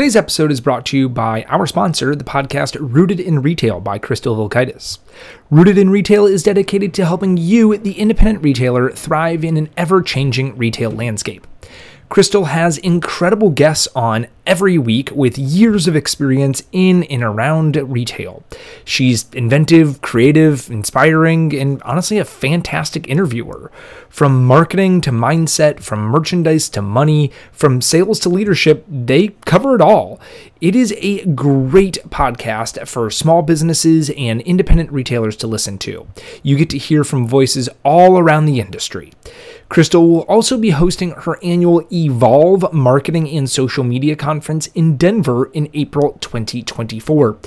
Today's episode is brought to you by our sponsor, the podcast Rooted in Retail by Crystal Vilkaitis. Rooted in Retail is dedicated to helping you, the independent retailer, thrive in an ever changing retail landscape. Crystal has incredible guests on every week with years of experience in and around retail. She's inventive, creative, inspiring, and honestly a fantastic interviewer. From marketing to mindset, from merchandise to money, from sales to leadership, they cover it all. It is a great podcast for small businesses and independent retailers to listen to. You get to hear from voices all around the industry. Crystal will also be hosting her annual Evolve Marketing and Social Media Conference in Denver in April 2024.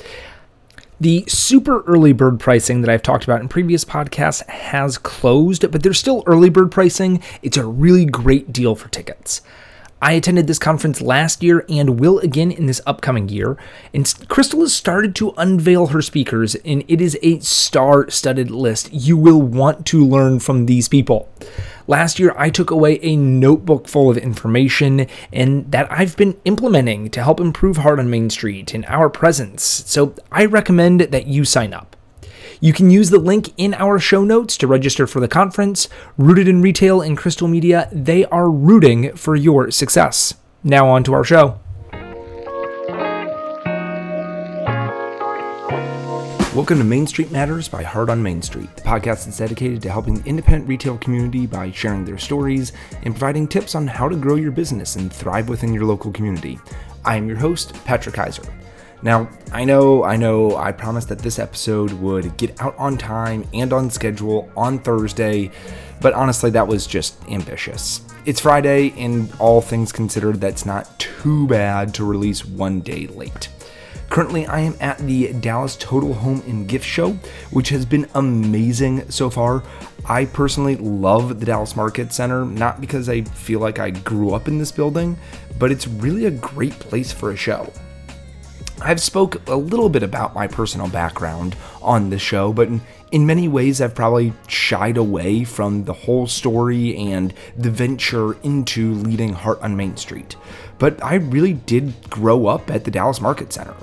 The super early bird pricing that I've talked about in previous podcasts has closed, but there's still early bird pricing. It's a really great deal for tickets. I attended this conference last year and will again in this upcoming year. And Crystal has started to unveil her speakers, and it is a star studded list. You will want to learn from these people. Last year, I took away a notebook full of information and that I've been implementing to help improve Heart on Main Street and our presence. So I recommend that you sign up. You can use the link in our show notes to register for the conference. Rooted in Retail and Crystal Media, they are rooting for your success. Now, on to our show. Welcome to Main Street Matters by Heart on Main Street, the podcast that's dedicated to helping the independent retail community by sharing their stories and providing tips on how to grow your business and thrive within your local community. I am your host, Patrick Kaiser. Now, I know, I know, I promised that this episode would get out on time and on schedule on Thursday, but honestly, that was just ambitious. It's Friday, and all things considered, that's not too bad to release one day late. Currently, I am at the Dallas Total Home and Gift Show, which has been amazing so far. I personally love the Dallas Market Center, not because I feel like I grew up in this building, but it's really a great place for a show. I've spoke a little bit about my personal background on the show, but in, many ways I've probably shied away from the whole story and the venture into leading Heart on Main Street. But I really did grow up at the Dallas Market Center.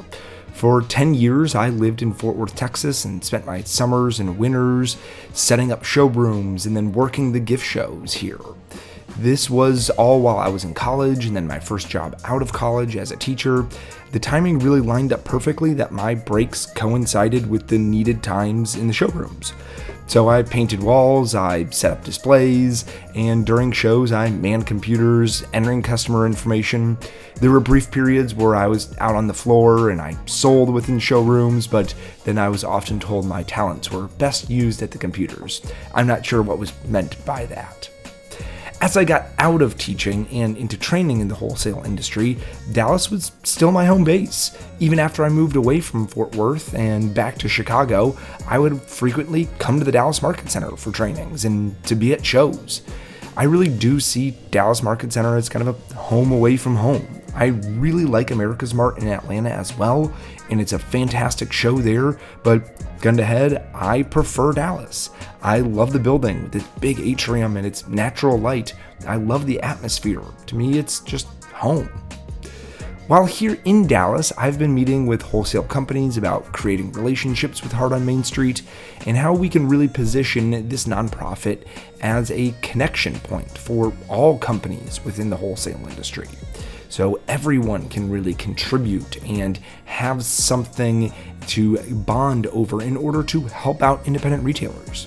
For 10 years, I lived in Fort Worth, Texas, and spent my summers and winters setting up showrooms and then working the gift shows here. This was all while I was in college and then my first job out of college as a teacher the timing really lined up perfectly that my breaks coincided with the needed times in the showrooms. So I painted walls, I set up displays, and during shows I manned computers, entering customer information. There were brief periods where I was out on the floor and I sold within showrooms, but then I was often told my talents were best used at the computers. I'm not sure what was meant by that. As I got out of teaching and into training in the wholesale industry, Dallas was still my home base. Even after I moved away from Fort Worth and back to Chicago, I would frequently come to the Dallas Market Center for trainings and to be at shows. I really do see Dallas Market Center as kind of a home away from home. I really like AmericasMart in Atlanta as well, and it's a fantastic show there, but gun to head, I prefer Dallas. I love the building with its big atrium and its natural light. I love the atmosphere. To me, it's just home. While here in Dallas, I've been meeting with wholesale companies about creating relationships with Heart on Main Street and how we can really position this nonprofit as a connection point for all companies within the wholesale industry so everyone can really contribute and have something to bond over in order to help out independent retailers.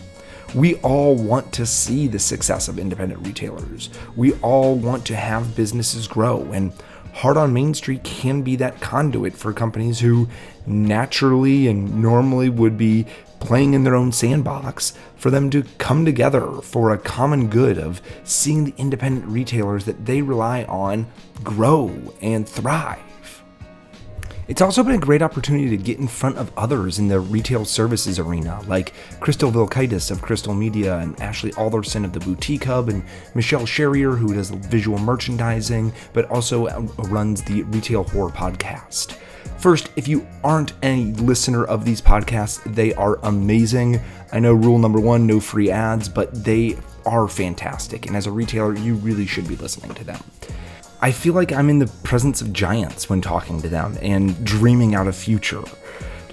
We all want to see the success of independent retailers. We all want to have businesses grow, and Heart on Main Street can be that conduit for companies who naturally and normally would be playing in their own sandbox, for them to come together for a common good of seeing the independent retailers that they rely on grow and thrive. It's also been a great opportunity to get in front of others in the retail services arena, like Crystal Vilkaitis of Crystal Media and Ashley Alderson of the Boutique Hub and Michelle Sherrier, who does visual merchandising, but also runs the Retail Horror podcast. First, if you aren't a listener of these podcasts, they are amazing. I know rule number one no free ads, but they are fantastic. And as a retailer, you really should be listening to them. I feel like I'm in the presence of giants when talking to them and dreaming out a future.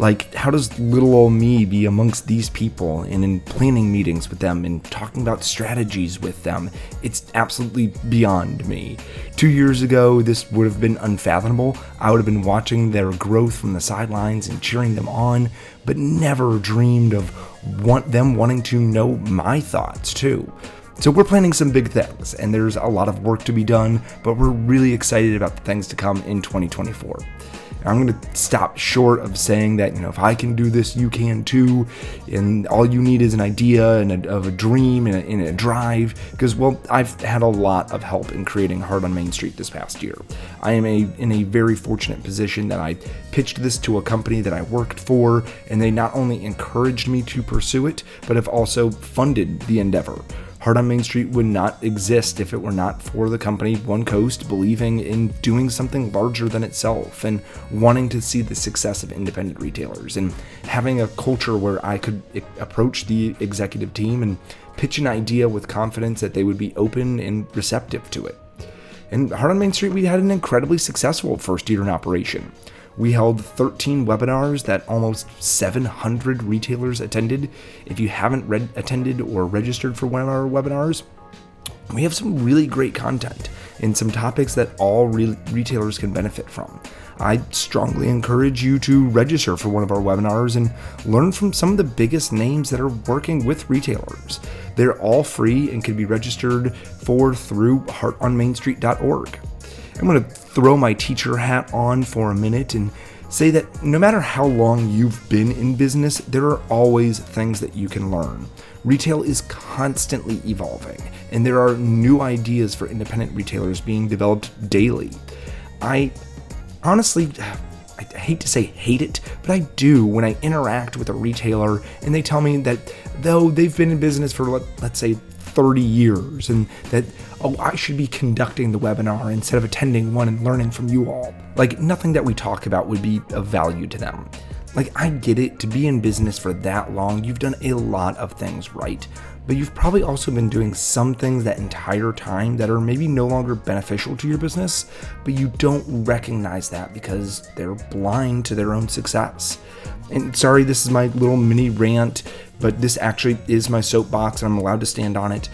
Like, how does little old me be amongst these people and in planning meetings with them and talking about strategies with them? It's absolutely beyond me. Two years ago, this would have been unfathomable. I would have been watching their growth from the sidelines and cheering them on, but never dreamed of want them wanting to know my thoughts too. So we're planning some big things, and there's a lot of work to be done, but we're really excited about the things to come in 2024. I'm going to stop short of saying that, you know, if I can do this, you can too. And all you need is an idea and a, of a dream and a, and a drive. Because, well, I've had a lot of help in creating Heart on Main Street this past year. I am a, in a very fortunate position that I pitched this to a company that I worked for, and they not only encouraged me to pursue it, but have also funded the endeavor. Heart on Main Street would not exist if it were not for the company OneCoast believing in doing something larger than itself and wanting to see the success of independent retailers and having a culture where I could approach the executive team and pitch an idea with confidence that they would be open and receptive to it. And Heart on Main Street, we had an incredibly successful first year in operation. We held 13 webinars that almost 700 retailers attended. If you haven't read, attended or registered for one of our webinars, we have some really great content and some topics that all re- retailers can benefit from. I strongly encourage you to register for one of our webinars and learn from some of the biggest names that are working with retailers. They're all free and can be registered for through heartonmainstreet.org. I'm going to throw my teacher hat on for a minute and say that no matter how long you've been in business, there are always things that you can learn. Retail is constantly evolving, and there are new ideas for independent retailers being developed daily. I honestly, I hate to say hate it, but I do when I interact with a retailer and they tell me that though they've been in business for, let's say, 30 years and that, oh, I should be conducting the webinar instead of attending one and learning from you all. Like, nothing that we talk about would be of value to them. Like, I get it, to be in business for that long, you've done a lot of things right, but you've probably also been doing some things that entire time that are maybe no longer beneficial to your business, but you don't recognize that because they're blind to their own success. And sorry, this is my little mini rant, but this actually is my soapbox and I'm allowed to stand on it.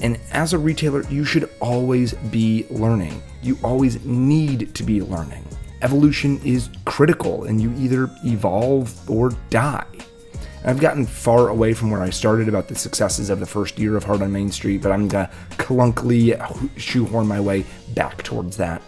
And as a retailer, you should always be learning. You always need to be learning. Evolution is critical, and you either evolve or die. I've gotten far away from where I started about the successes of the first year of Heart on Main Street, but I'm gonna clunkily shoehorn my way back towards that.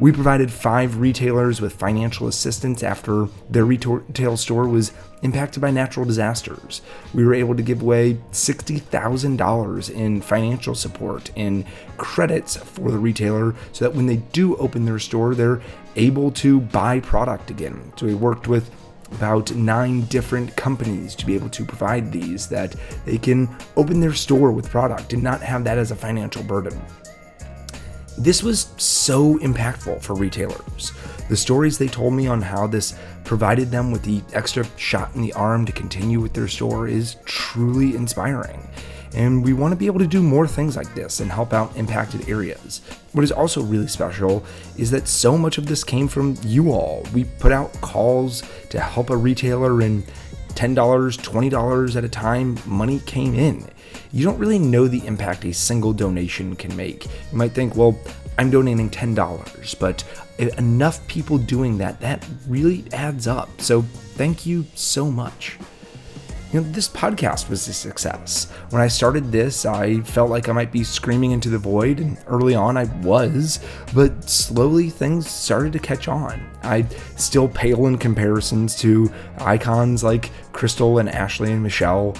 We provided five retailers with financial assistance after their retail store was impacted by natural disasters. We were able to give away $60,000 in financial support and credits for the retailer so that when they do open their store, they're able to buy product again. So we worked with about nine different companies to be able to provide these that they can open their store with product and not have that as a financial burden. This was so impactful for retailers. The stories they told me on how this provided them with the extra shot in the arm to continue with their store is truly inspiring. And we want to be able to do more things like this and help out impacted areas. What is also really special is that so much of this came from you all. We put out calls to help a retailer and $10, $20 at a time, money came in you don't really know the impact a single donation can make. You might think, well, I'm donating $10, but enough people doing that, that really adds up. So thank you so much. You know, this podcast was a success. When I started this, I felt like I might be screaming into the void, and early on I was, but slowly things started to catch on. I still pale in comparisons to icons like Crystal and Ashley and Michelle,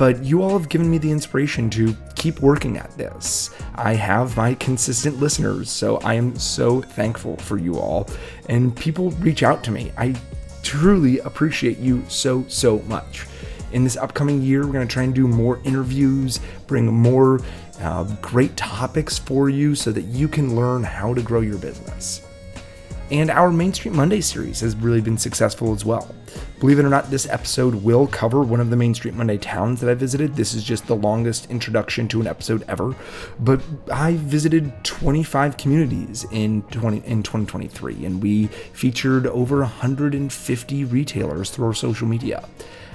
but you all have given me the inspiration to keep working at this. I have my consistent listeners, so I am so thankful for you all. And people reach out to me. I truly appreciate you so, so much. In this upcoming year, we're going to try and do more interviews, bring more uh, great topics for you so that you can learn how to grow your business. And our Main Street Monday series has really been successful as well. Believe it or not, this episode will cover one of the Main Street Monday towns that I visited. This is just the longest introduction to an episode ever. But I visited 25 communities in 20 in 2023, and we featured over 150 retailers through our social media.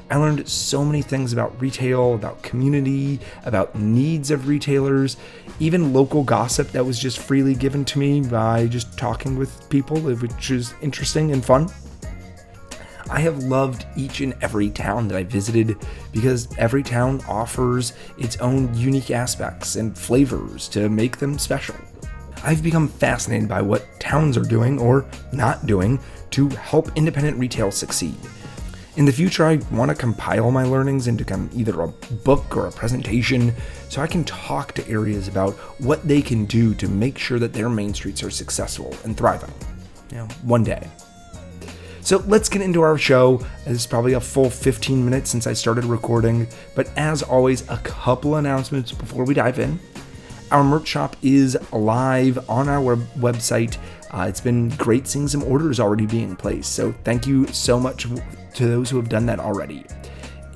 I learned so many things about retail, about community, about needs of retailers, even local gossip that was just freely given to me by just talking with people, which is interesting and fun. I have loved each and every town that I visited because every town offers its own unique aspects and flavors to make them special. I've become fascinated by what towns are doing or not doing to help independent retail succeed. In the future, I want to compile my learnings into either a book or a presentation so I can talk to areas about what they can do to make sure that their main streets are successful and thriving. You know, one day. So let's get into our show. It's probably a full 15 minutes since I started recording, but as always, a couple announcements before we dive in. Our merch shop is live on our website. Uh, it's been great seeing some orders already being placed, so thank you so much to those who have done that already.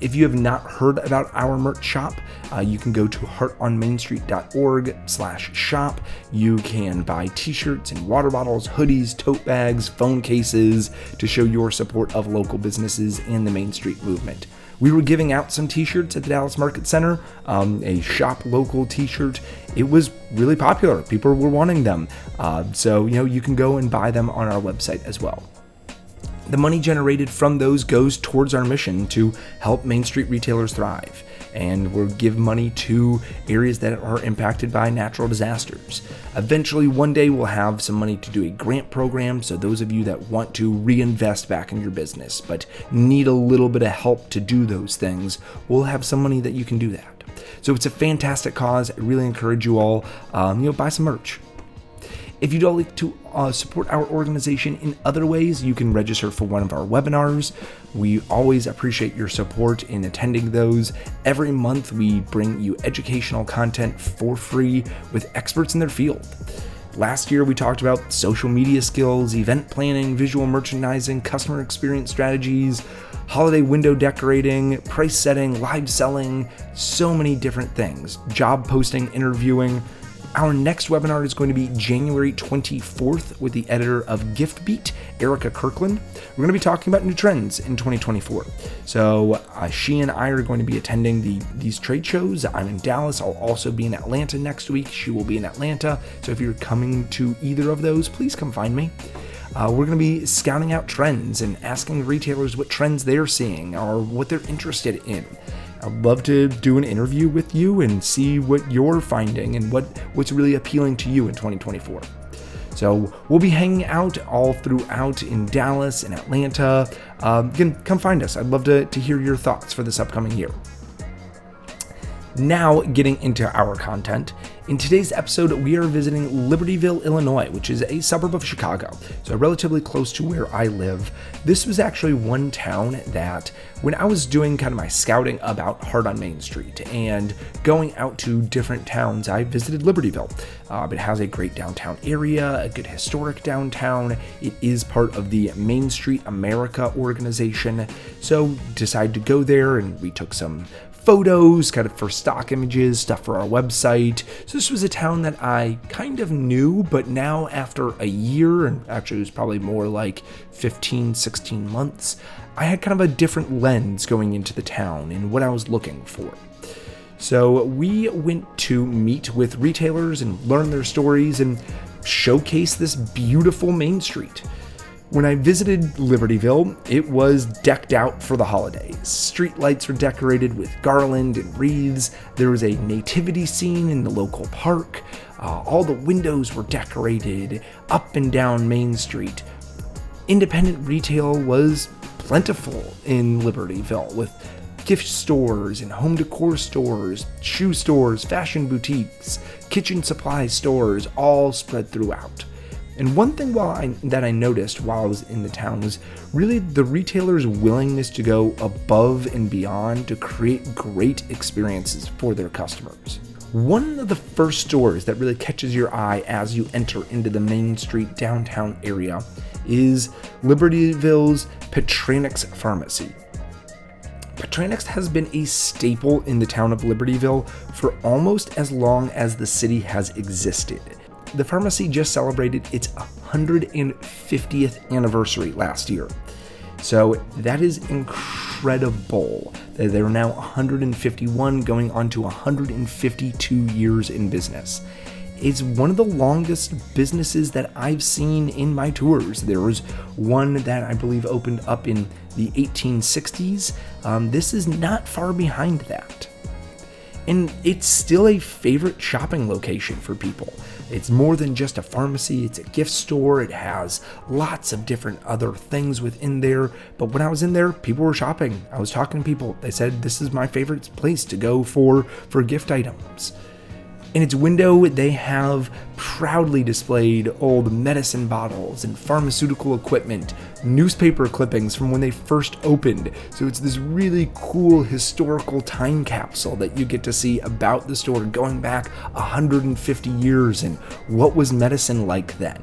If you have not heard about our merch shop, uh, you can go to heartonmainstreet.org slash shop. You can buy t-shirts and water bottles, hoodies, tote bags, phone cases to show your support of local businesses and the Main Street movement. We were giving out some t-shirts at the Dallas Market Center, um, a shop local t-shirt. It was really popular. People were wanting them. Uh, so, you know, you can go and buy them on our website as well. The money generated from those goes towards our mission to help Main Street retailers thrive. And we'll give money to areas that are impacted by natural disasters. Eventually, one day, we'll have some money to do a grant program. So, those of you that want to reinvest back in your business but need a little bit of help to do those things, we'll have some money that you can do that. So, it's a fantastic cause. I really encourage you all, um, you know, buy some merch if you'd like to uh, support our organization in other ways, you can register for one of our webinars. We always appreciate your support in attending those. Every month, we bring you educational content for free with experts in their field. Last year, we talked about social media skills, event planning, visual merchandising, customer experience strategies, holiday window decorating, price setting, live selling, so many different things, job posting, interviewing. Our next webinar is going to be January 24th with the editor of GiftBeat, Erica Kirkland. We're going to be talking about new trends in 2024. So uh, she and I are going to be attending the these trade shows. I'm in Dallas. I'll also be in Atlanta next week. She will be in Atlanta. So if you're coming to either of those, please come find me. Uh, we're going to be scouting out trends and asking retailers what trends they're seeing or what they're interested in. I'd love to do an interview with you and see what you're finding and what, what's really appealing to you in 2024. So we'll be hanging out all throughout in Dallas and Atlanta. Um, again, come find us. I'd love to, to hear your thoughts for this upcoming year. Now, getting into our content. In today's episode, we are visiting Libertyville, Illinois, which is a suburb of Chicago, so relatively close to where I live. This was actually one town that, when I was doing kind of my scouting about Heart on Main Street and going out to different towns, I visited Libertyville. Uh, it has a great downtown area, a good historic downtown. It is part of the Main Street America organization, so decided to go there and we took some photos, kind of for stock images, stuff for our website. So this was a town that I kind of knew, but now after a year, and actually it was probably more like 15, 16 months, I had kind of a different lens going into the town and what I was looking for. So we went to meet with retailers and learn their stories and showcase this beautiful main street. When I visited Libertyville, it was decked out for the holidays. Streetlights were decorated with garland and wreaths. There was a nativity scene in the local park. Uh, all the windows were decorated up and down Main Street. Independent retail was plentiful in Libertyville with gift stores and home decor stores, shoe stores, fashion boutiques, kitchen supply stores all spread throughout. And one thing I, that I noticed while I was in the town was really the retailers' willingness to go above and beyond to create great experiences for their customers. One of the first stores that really catches your eye as you enter into the Main Street downtown area is Libertyville's Petranix Pharmacy. Petranix has been a staple in the town of Libertyville for almost as long as the city has existed. The pharmacy just celebrated its 150th anniversary last year. So that is incredible. They're now 151, going on to 152 years in business. It's one of the longest businesses that I've seen in my tours. There was one that I believe opened up in the 1860s. Um, this is not far behind that. And it's still a favorite shopping location for people. It's more than just a pharmacy, it's a gift store. It has lots of different other things within there. But when I was in there, people were shopping. I was talking to people. They said this is my favorite place to go for for gift items. In its window, they have proudly displayed old medicine bottles and pharmaceutical equipment, newspaper clippings from when they first opened. So it's this really cool historical time capsule that you get to see about the store going back 150 years and what was medicine like then.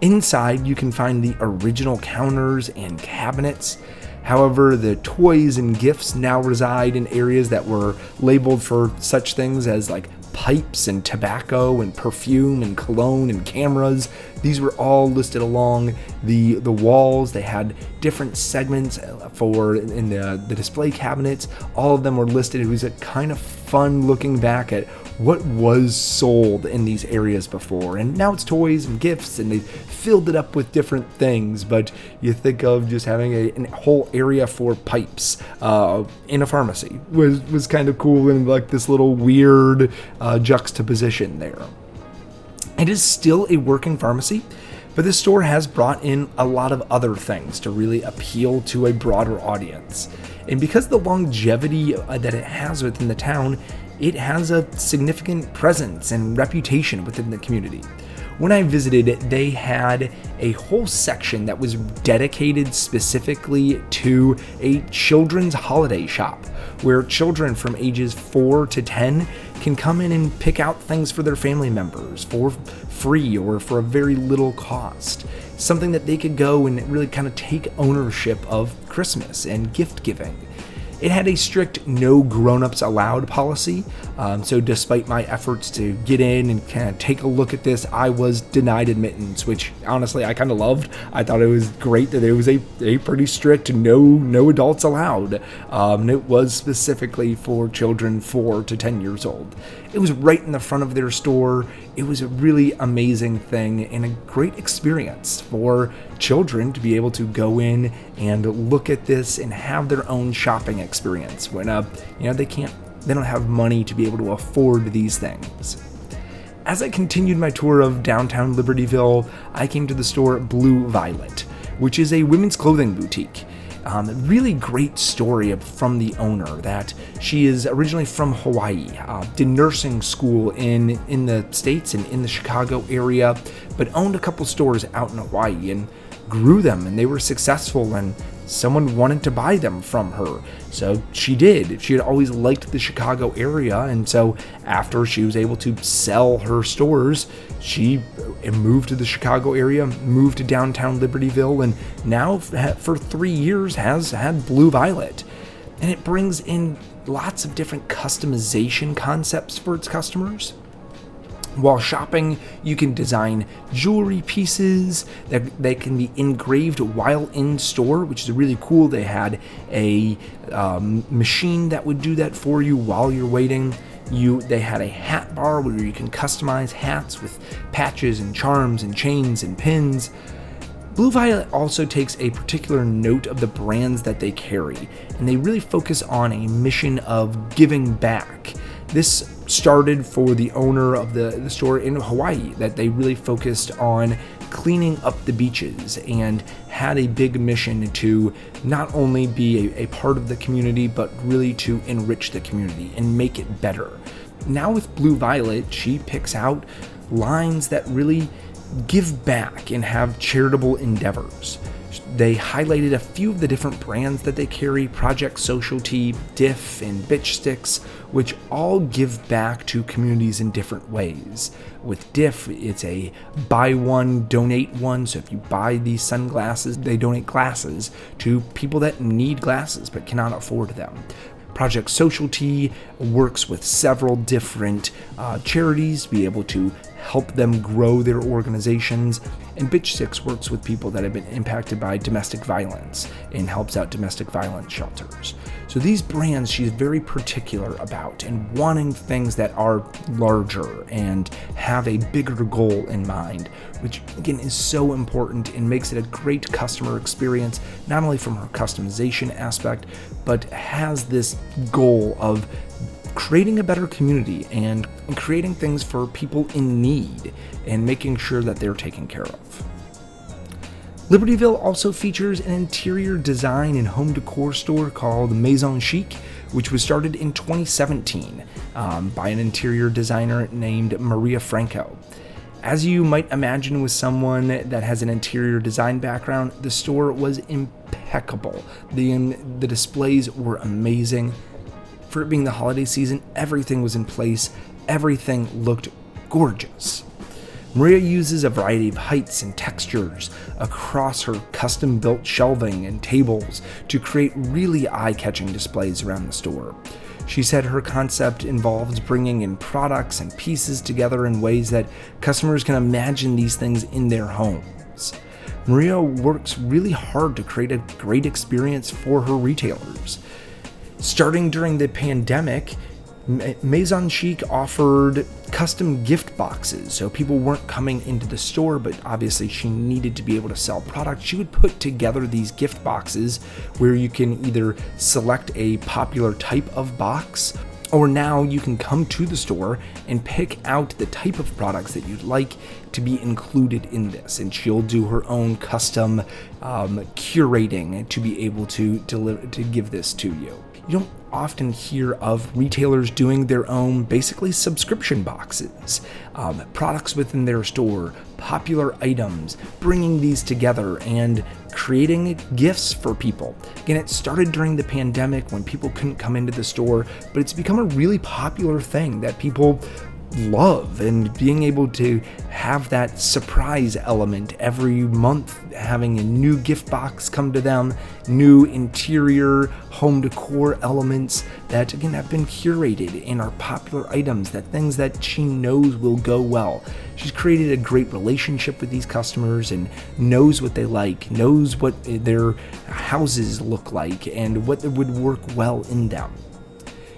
Inside, you can find the original counters and cabinets. However, the toys and gifts now reside in areas that were labeled for such things as like pipes and tobacco and perfume and cologne and cameras. These were all listed along the the walls. They had different segments uh, for in the, the display cabinets. All of them were listed. It was a kind of fun looking back at what was sold in these areas before. And now it's toys and gifts, and they filled it up with different things. But you think of just having a, whole area for pipes uh, in a pharmacy was was kind of cool and like this little weird uh, juxtaposition there. It is still a working pharmacy. But this store has brought in a lot of other things to really appeal to a broader audience. And because the longevity uh, that it has within the town, it has a significant presence and reputation within the community. When I visited, they had a whole section that was dedicated specifically to a children's holiday shop where children from ages 4 to 10 can come in and pick out things for their family members for free or for a very little cost. Something that they could go and really kind of take ownership of Christmas and gift giving. It had a strict no grown ups allowed policy. Um, so, despite my efforts to get in and kind of take a look at this, I was denied admittance, which honestly I kind of loved. I thought it was great that it was a, a pretty strict no no adults allowed. Um, it was specifically for children four to ten years old. It was right in the front of their store. It was a really amazing thing and a great experience for children to be able to go in and look at this and have their own shopping experience when uh, you know they can't they don't have money to be able to afford these things. As I continued my tour of downtown Libertyville, I came to the store Blue Violet, which is a women's clothing boutique. Um, really great story from the owner that she is originally from Hawaii, uh, did nursing school in in the states and in the Chicago area, but owned a couple stores out in Hawaii and grew them, and they were successful and someone wanted to buy them from her. So she did. She had always liked the Chicago area. And so after she was able to sell her stores, she moved to the Chicago area, moved to downtown Libertyville, and now for three years has had Blue Violet. And it brings in lots of different customization concepts for its customers. While shopping, you can design jewelry pieces that, that can be engraved while in store, which is really cool. They had a um, machine that would do that for you while you're waiting. You, they had a hat bar where you can customize hats with patches and charms and chains and pins. Blue Violet also takes a particular note of the brands that they carry, and they really focus on a mission of giving back. This started for the owner of the, the store in Hawaii that they really focused on cleaning up the beaches and had a big mission to not only be a, a, part of the community but really to enrich the community and make it better. Now with Blue Violet, she picks out lines that really give back and have charitable endeavors. They highlighted a few of the different brands that they carry Project Social T, Diff, and Bitchstix, which all give back to communities in different ways. With Diff, it's a buy one, donate one. So if you buy these sunglasses, they donate glasses to people that need glasses but cannot afford them. Project Social T works with several different uh, charities to be able to help them grow their organizations. And Bitchstix works with people that have been impacted by domestic violence and helps out domestic violence shelters. So these brands she's very particular about and wanting things that are larger and have a bigger goal in mind, which again is so important and makes it a great customer experience, not only from her customization aspect, but has this goal of creating a better community and creating things for people in need and making sure that they're taken care of. Libertyville also features an interior design and home decor store called Maison Chic, which was started in 2017 um, by an interior designer named Maria Franco. As you might imagine with someone that has an interior design background, the store was impeccable. The, um, the displays were amazing for it being the holiday season, everything was in place, everything looked gorgeous. Maria uses a variety of heights and textures across her custom built shelving and tables to create really eye catching displays around the store. She said her concept involves bringing in products and pieces together in ways that customers can imagine these things in their homes. Maria works really hard to create a great experience for her retailers. Starting during the pandemic, Maison Chic offered custom gift boxes. So people weren't coming into the store, but obviously she needed to be able to sell products. She would put together these gift boxes where you can either select a popular type of box or now you can come to the store and pick out the type of products that you'd like to be included in this. And she'll do her own custom um, curating to be able to deliver to give this to you you don't often hear of retailers doing their own basically subscription boxes, um, products within their store, popular items, bringing these together and creating gifts for people. Again, it started during the pandemic when people couldn't come into the store, but it's become a really popular thing that people love and being able to have that surprise element every month, having a new gift box come to them, new interior home decor elements that again have been curated and are popular items, that things that she knows will go well. She's created a great relationship with these customers and knows what they like, knows what their houses look like, and what would work well in them.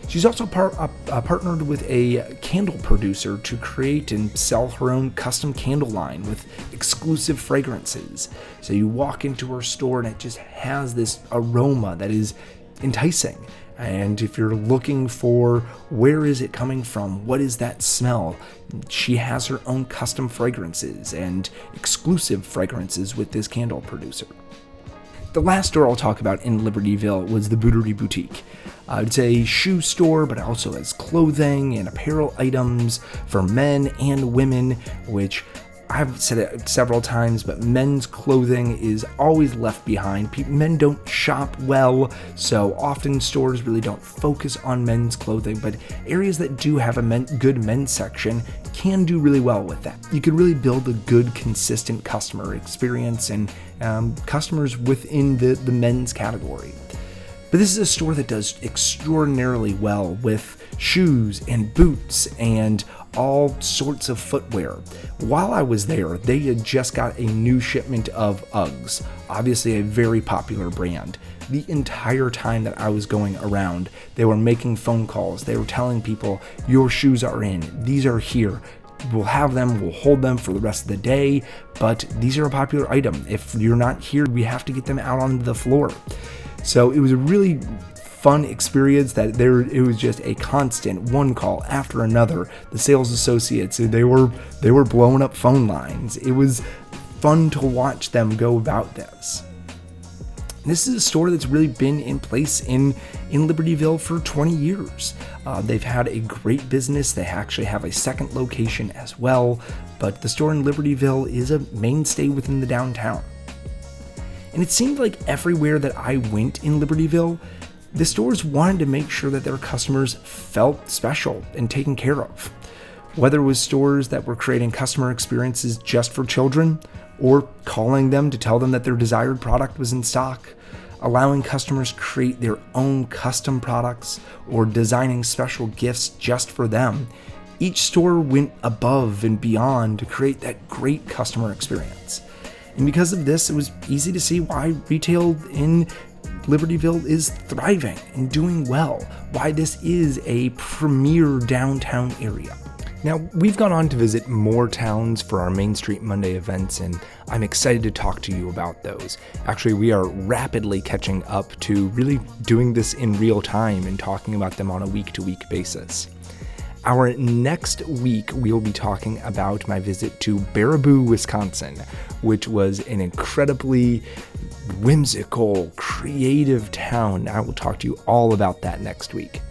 She's also par- uh, uh, partnered with a candle producer to create and sell her own custom candle line with exclusive fragrances. So you walk into her store and it just has this aroma that is enticing. And if you're looking for where is it coming from, what is that smell, she has her own custom fragrances and exclusive fragrances with this candle producer. The last store I'll talk about in Libertyville was the Bouderie Boutique. Uh, it's a shoe store, but it also has clothing and apparel items for men and women, which I've said it several times, but men's clothing is always left behind. men don't shop well, so often stores really don't focus on men's clothing, but areas that do have a men, good men's section can do really well with that. You can really build a good, consistent customer experience and um, customers within the, the men's category. But this is a store that does extraordinarily well with shoes and boots and all sorts of footwear. While I was there, they had just got a new shipment of Uggs, obviously a very popular brand. The entire time that I was going around, they were making phone calls. They were telling people, Your shoes are in, these are here. We'll have them, we'll hold them for the rest of the day, but these are a popular item. If you're not here, we have to get them out on the floor. So it was a really fun experience that there it was just a constant one call after another the sales associates they were they were blowing up phone lines it was fun to watch them go about this this is a store that's really been in place in in Libertyville for 20 years. Uh, they've had a great business. They actually have a second location as well, but the store in Libertyville is a mainstay within the downtown. And it seemed like everywhere that I went in Libertyville, the stores wanted to make sure that their customers felt special and taken care of. Whether it was stores that were creating customer experiences just for children, or calling them to tell them that their desired product was in stock, allowing customers create their own custom products, or designing special gifts just for them, each store went above and beyond to create that great customer experience. And because of this, it was easy to see why retail in Libertyville is thriving and doing well, why this is a premier downtown area. Now, we've gone on to visit more towns for our Main Street Monday events, and I'm excited to talk to you about those. Actually, we are rapidly catching up to really doing this in real time and talking about them on a week to week basis. Our next week, we'll be talking about my visit to Baraboo, Wisconsin, which was an incredibly whimsical, creative town. I will talk to you all about that next week.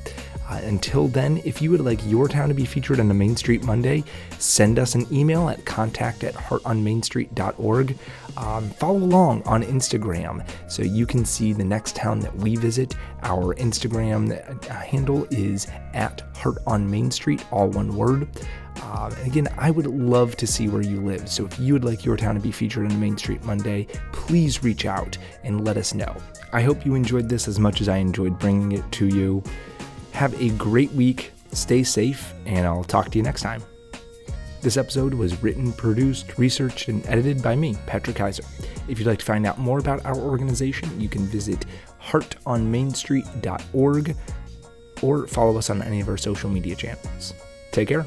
Uh, until then, if you would like your town to be featured on the Main Street Monday, send us an email at contact at heartonmainstreet.org. Um, follow along on Instagram so you can see the next town that we visit. Our Instagram uh, handle is at Heart on Main Street, all one word. Um, again, I would love to see where you live. So if you would like your town to be featured on the Main Street Monday, please reach out and let us know. I hope you enjoyed this as much as I enjoyed bringing it to you. Have a great week, stay safe, and I'll talk to you next time. This episode was written, produced, researched, and edited by me, Patrick Kaiser. If you'd like to find out more about our organization, you can visit heartonmainstreet.org or follow us on any of our social media channels. Take care.